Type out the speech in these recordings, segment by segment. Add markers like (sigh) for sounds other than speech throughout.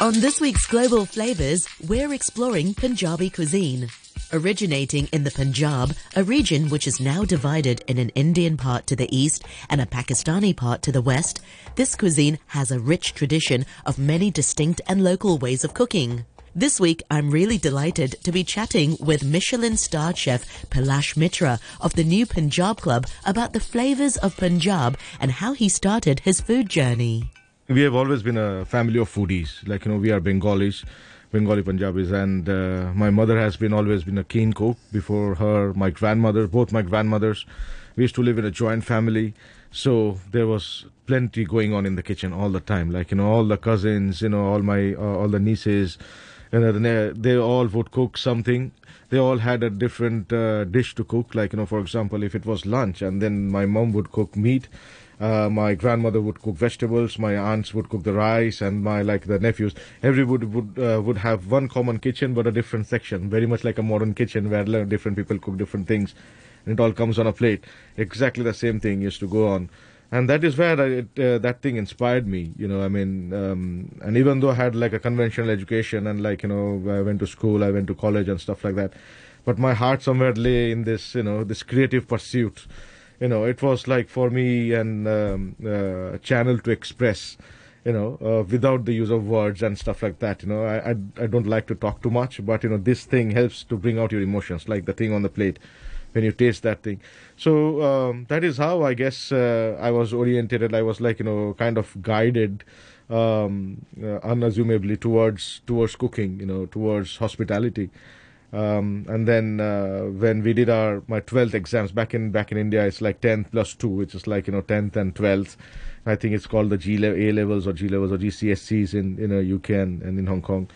On this week's Global Flavas, we're exploring Punjabi cuisine. Originating in the Punjab, a region which is now divided in an Indian part to the east and a Pakistani part to the west, this cuisine has a rich tradition of many distinct and local ways of cooking. This week, I'm really delighted to be chatting with Michelin starred chef Palash Mitra of the New Punjab Club about the flavors of Punjab and how he started his food journey. We have always been a family of foodies. Like, you know, we are Bengalis, Bengali Punjabis, and uh, my mother has been always been a keen cook. Before her, my grandmother, both my grandmothers, we used to live in a joint family. So there was plenty going on in the kitchen all the time. Like, you know, all the cousins, you know, all my, uh, all the nieces, you know, they all would cook something. They all had a different uh, dish to cook. Like, you know, for example, if it was lunch and then my mom would cook meat, uh, my grandmother would cook vegetables. My aunts would cook the rice, and my like the nephews. Everybody would uh, would have one common kitchen, but a different section. Very much like a modern kitchen where different people cook different things, and it all comes on a plate. Exactly the same thing used to go on, and that is where it, uh, that thing inspired me. You know, I mean, um, and even though I had like a conventional education and like you know I went to school, I went to college and stuff like that, but my heart somewhere lay in this you know this creative pursuit you know, it was like for me an um, uh, channel to express, you know, uh, without the use of words and stuff like that. You know, I, I, I don't like to talk too much, but you know, this thing helps to bring out your emotions, like the thing on the plate when you taste that thing. So um, that is how I guess uh, I was oriented. I was like you know, kind of guided um, uh, unassumably towards towards cooking, you know, towards hospitality. Um, and then uh, when we did our my 12th exams back in back in India, it's like 10th plus two, which is like you know 10th and 12th. I think it's called the G A levels or G levels or GCSEs in in UK and, and in Hong Kong.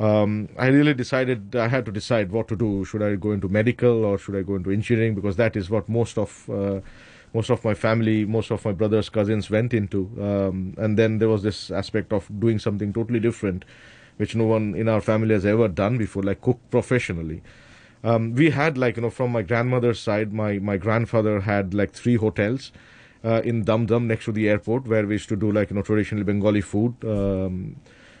Um, I really decided I had to decide what to do. Should I go into medical or should I go into engineering? Because that is what most of uh, most of my family, most of my brothers, cousins went into. Um, and then there was this aspect of doing something totally different which no one in our family has ever done before, like cook professionally. Um, we had like you know from my grandmother's side, my my grandfather had like three hotels. Uh, in Dum Dum next to the airport where we used to do like you know traditional Bengali food um,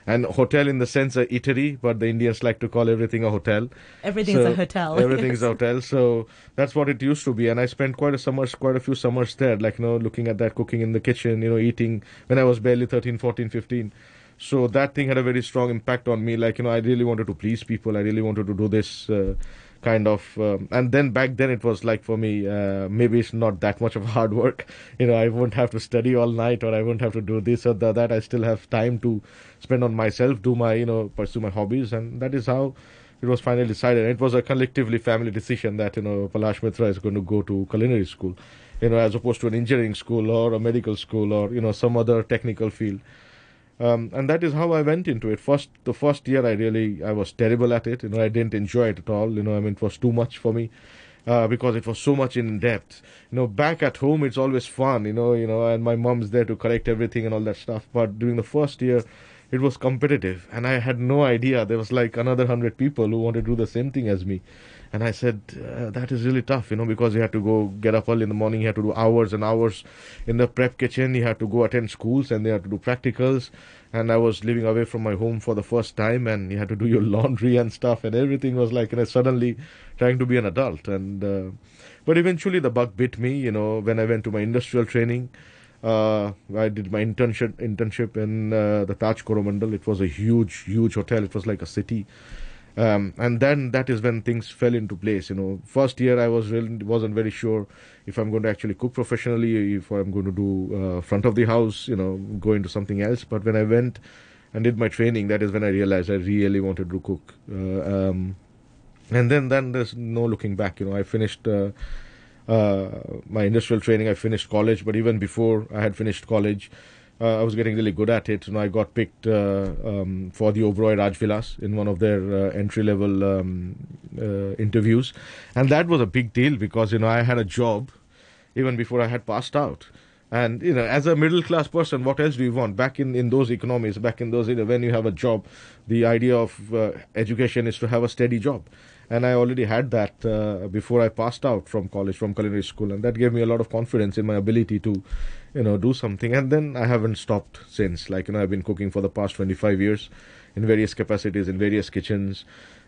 and hotel in the sense of eatery, but the Indians like to call everything a hotel. Everything's so a hotel. everything's a (laughs) hotel. So that's what it used to be. And I spent quite a summers, quite a few summers there, like, you know, looking at that, cooking in the kitchen, you know, eating when I was barely 13, 14, 15. So that thing had a very strong impact on me. Like, you know, I really wanted to please people. I really wanted to do this uh, kind of. Um, and then back then it was like for me, uh, maybe it's not that much of (laughs) hard work. You know, I won't have to study all night or I won't have to do this or that. I still have time to spend on myself, do my, you know, pursue my hobbies. And that is how it was finally decided. It was a collectively family decision that, you know, Palash Mitra is going to go to culinary school, you know, as opposed to an engineering school or a medical school or, you know, some other technical field. Um, and that is how I went into it. First, the first year, I really I was terrible at it. You know, I didn't enjoy it at all. You know, I mean, it was too much for me uh, because it was so much in depth. You know, back at home, it's always fun. You know, you know, and my mom's there to correct everything and all that stuff. But during the first year, it was competitive, and I had no idea there was like another hundred people who wanted to do the same thing as me. And I said, uh, that is really tough, you know, because you had to go get up early in the morning, you had to do hours and hours in the prep kitchen, you had to go attend schools, and they had to do practicals. And I was living away from my home for the first time, and you had to do your (laughs) laundry and stuff, and everything was like, you know, suddenly trying to be an adult. And uh, but eventually the bug bit me, you know, when I went to my industrial training. Uh, I did my internship internship in uh, the Taj Coromandel. It was a huge, huge hotel. It was like a city um, and then that is when things fell into place. You know, first year I was really wasn't very sure if I'm going to actually cook professionally, if I'm going to do uh, front of the house, you know, go into something else. But when I went and did my training, that is when I realized I really wanted to cook. Uh, um, and then then there's no looking back. You know, I finished. Uh, my industrial training, I finished college, but even before I had finished college, uh, I was getting really good at it, and I got picked uh, um, for the Oberoi Rajvilas in one of their entry level um, interviews, and that was a big deal because you know I had a job even before I had passed out. And you know, as a middle class person, what else do you want? Back in, in those economies, back in those, you know, when you have a job, the idea of uh, education is to have a steady job. And I already had that uh, before I passed out from college, from culinary school, and that gave me a lot of confidence in my ability to, you know, do something. And then I haven't stopped since. Like you know, I've been cooking for the past 25 years, in various capacities, in various kitchens.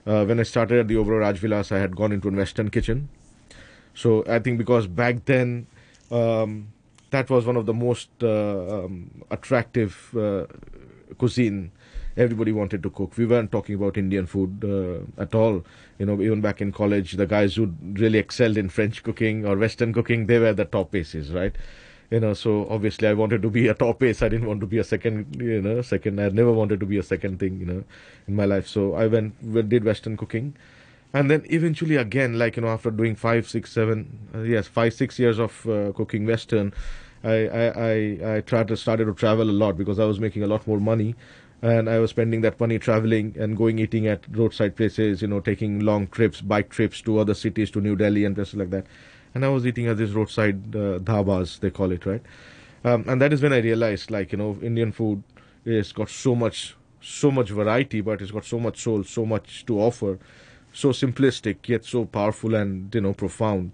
Uh, when I started at the Oberoi Rajvilas, I had gone into a Western kitchen. So I think because back then. Um, that was one of the most uh, um, attractive uh, cuisine everybody wanted to cook. We weren't talking about Indian food uh, at all. You know, even back in college, the guys who really excelled in French cooking or Western cooking, they were the top aces, right? You know, so obviously I wanted to be a top ace. I didn't want to be a second, you know, second. I never wanted to be a second thing, you know, in my life. So I went, did Western cooking. And then eventually again, like, you know, after doing five, six, seven, uh, yes, five, six years of uh, cooking Western, I, I, I, I tried to started to travel a lot because I was making a lot more money and I was spending that money traveling and going eating at roadside places, you know, taking long trips, bike trips to other cities, to New Delhi and places like that. And I was eating at these roadside uh, dhabas, they call it, right? Um, and that is when I realized, like, you know, Indian food is got so much, so much variety, but it's got so much soul, so much to offer, so simplistic yet so powerful and you know profound.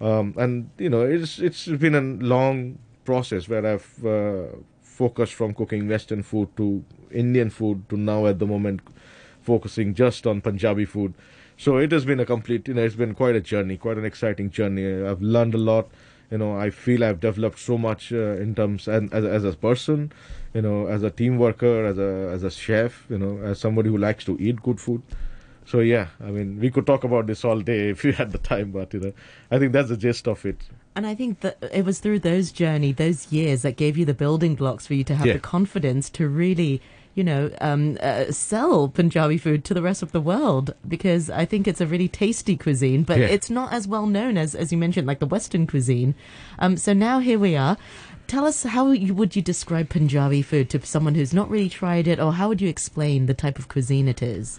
Um, and you know, it's it's been a long process where I've uh, focused from cooking Western food to Indian food to now at the moment focusing just on Punjabi food. So it has been a complete, you know, it's been quite a journey, quite an exciting journey. I've learned a lot. You know, I feel I've developed so much uh, in terms and as, as a person, you know, as a team worker, as a as a chef, you know, as somebody who likes to eat good food. So yeah, I mean, we could talk about this all day (laughs) if we had the time, but you know, I think that's the gist of it. And I think that it was through those journey, those years, that gave you the building blocks for you to have Yeah. the confidence to really, you know, um, uh, sell Punjabi food to the rest of the world. Because I think it's a really tasty cuisine, but Yeah. it's not as well known as, as you mentioned, like the Western cuisine. Um, so now here we are. Tell us how you, would you describe Punjabi food to someone who's not really tried it, or how would you explain the type of cuisine it is?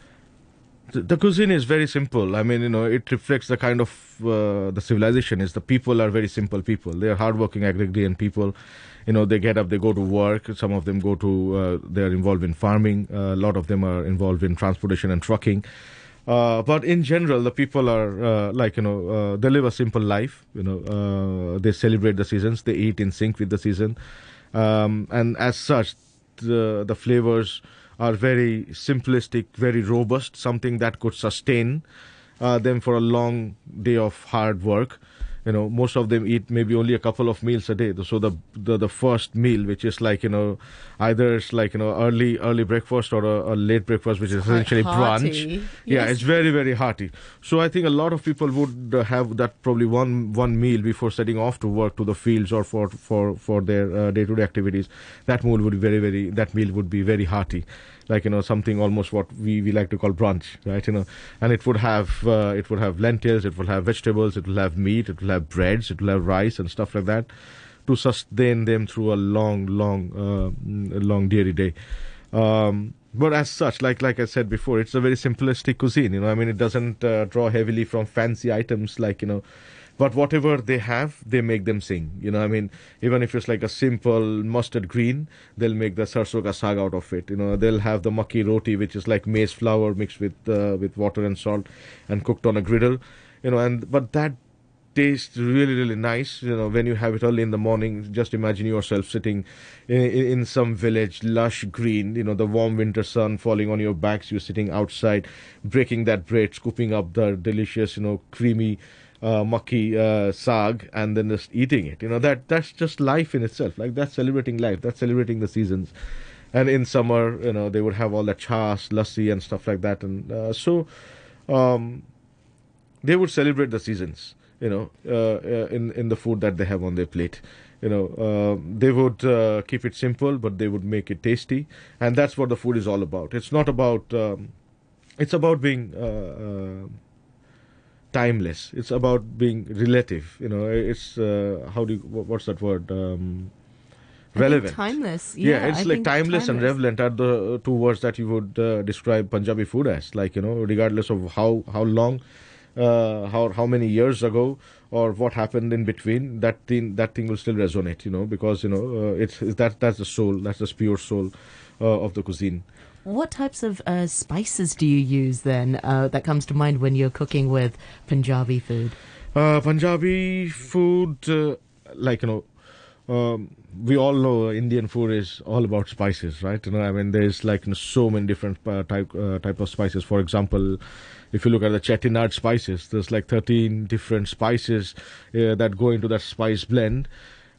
The, cuisine is very simple. I mean, you know, it reflects the kind of uh, the civilization is. The people are very simple people. They are hardworking agrarian people. You know, they get up, they go to work. Some of them go to, uh, they are involved in farming. Uh, a lot of them are involved in transportation and trucking. Uh, but in general, the people are uh, like you know uh, they live a simple life. You know, they celebrate the seasons. They eat in sync with the season, um, and as such, the the flavors are very simplistic, very robust. Something that could sustain uh, them for a long day of hard work. You know, most of them eat maybe only a couple of meals a day. So the the, the first meal, which is like you know, either it's like you know early early breakfast or a, a late breakfast, which is Quite essentially hearty. brunch. Yeah, it's very very hearty. So I think a lot of people would uh, have that probably one one meal before setting off to work to the fields or for for for their day to day activities. That meal would be very very that meal would be very hearty, like you know something almost what we, we like to call brunch, right? You know, and it would have uh, it would have lentils, it will have vegetables, it will have meat, it will have breads, it will have rice and stuff like that to sustain them through a long long uh, long dairy day. Um, but as such, like like I said before, it's a very simplistic cuisine. You know, I mean, it doesn't uh, draw heavily from fancy items like you know, but whatever they have, they make them sing. You know, I mean, even if it's like a simple mustard green, they'll make the sarso ka saag out of it. You know, they'll have the makki roti, which is like maize flour mixed with uh, with water and salt, and cooked on a griddle. You know, and but that tastes really really nice you know when you have it early in the morning just imagine yourself sitting in, in, in some village lush green you know the warm winter sun falling on your backs you're sitting outside breaking that bread scooping up the delicious you know creamy uh, makki uh, saag and then just eating it. You know that that's just life in itself. Like that's celebrating life. That's celebrating the seasons. And in summer you know they would have all the chas lassi and stuff like that. And uh, so um, they would celebrate the seasons you know uh, uh, in in the food that they have on their plate. You know uh, they would uh, keep it simple but they would make it tasty. And that's what the food is all about. It's not about um, it's about being uh, uh, timeless it's about being relative you know it's uh, how do you what's that word um, relevant timeless. yeah, Yeah, it's I like think timeless, and relevant are the two words that you would uh, describe Punjabi food as. Like you know, regardless of how how long, uh, how how many years ago, or what happened in between, that thing that thing will still resonate. You know, because you know uh, it's, it's that that's the soul, that's the pure soul uh, of the cuisine. What types of uh, spices do you use then uh, that comes to mind when you're cooking with Punjabi food? Uh, Punjabi food, uh, like you know, um, we all know Indian food is all about spices, right? You know, I mean, there's like you know, so many different uh, type uh, type of spices. For example, if you look at the chettinad spices, there's like 13 different spices uh, that go into that spice blend.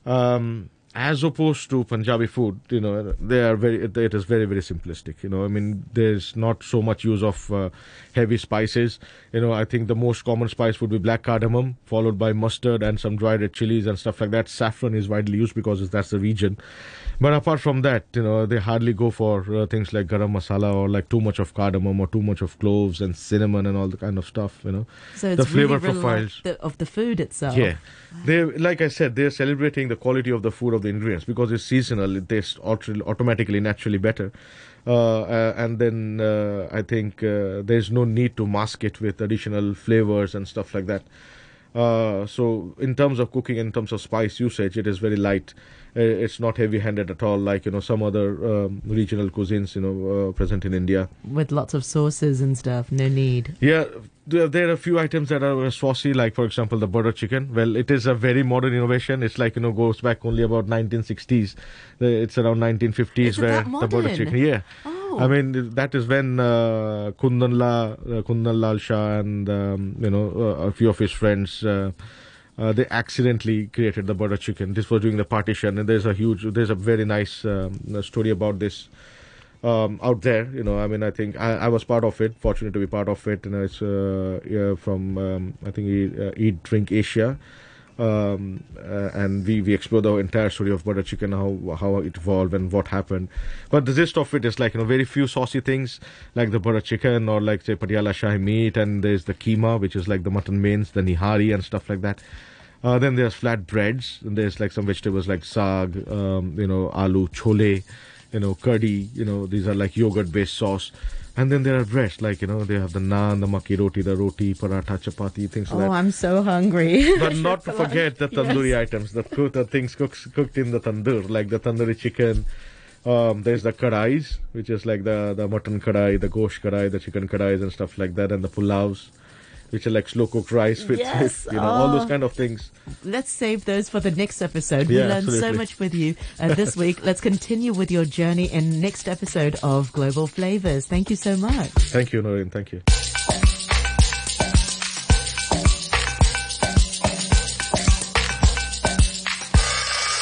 Um, as opposed to Punjabi food, you know, they are very. It is very very simplistic. You know, I mean, there's not so much use of uh, heavy spices. You know, I think the most common spice would be black cardamom, followed by mustard and some dried red chilies and stuff like that. Saffron is widely used because that's the region. But apart from that, you know, they hardly go for uh, things like garam masala or like too much of cardamom or too much of cloves and cinnamon and all the kind of stuff. You know, so the flavor really profiles the, of the food itself. Yeah, they like I said, they're celebrating the quality of the food of the ingredients because it's seasonal. It tastes automatically, naturally better. Uh, uh, and then uh, I think uh, there's no need to mask it with additional flavors and stuff like that. Uh, so in terms of cooking, in terms of spice usage, it is very light. Uh, it's not heavy-handed at all, like you know some other um, regional cuisines, you know, uh, present in India. With lots of sauces and stuff, no need. Yeah, there are a few items that are saucy, like for example the butter chicken. Well, it is a very modern innovation. It's like you know goes back only about 1960s. It's around 1950s is where the butter chicken. Yeah. Oh. I mean that is when uh, Kundan, La, uh, Kundan Lal Shah and um, you know uh, a few of his friends. Uh, uh, they accidentally created the butter chicken. This was during the partition, and there's a huge, there's a very nice um, story about this um, out there. You know, I mean, I think I, I, was part of it. Fortunate to be part of it. You know, it's uh, yeah, from um, I think Eat, uh, Eat Drink Asia. Um, uh, and we, we explore the entire story of butter chicken, how how it evolved and what happened. But the gist of it is like you know very few saucy things like the butter chicken or like say Patiala Shahi meat, and there's the keema which is like the mutton mains, the nihari and stuff like that. Uh, then there's flat breads, and there's like some vegetables like sag, um, you know, aloo, chole, you know, curdy, you know, these are like yogurt based sauce. And then there are breads, like, you know, they have the naan, the makki roti, the roti, paratha, chapati, things like oh, that. Oh, I'm so hungry. (laughs) But not to forget the tandoori yes. items, the, the things cooked, cooked in the tandoor, like the tandoori chicken. Um, there's the kadais, which is like the, the mutton kadai, the gosht kadai, the chicken kadais and stuff like that, and the pulaus which are like slow cooked rice with, yes. you know, oh. all those oh. kind of things. Let's save those for the next episode. We learned absolutely. so much with you uh, this (laughs) week. Let's continue with your journey in next episode of Global Flavas. Thank you so much. Thank you, Noreen. Thank you.